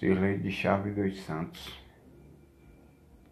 Cirlei de Chaves dos Santos.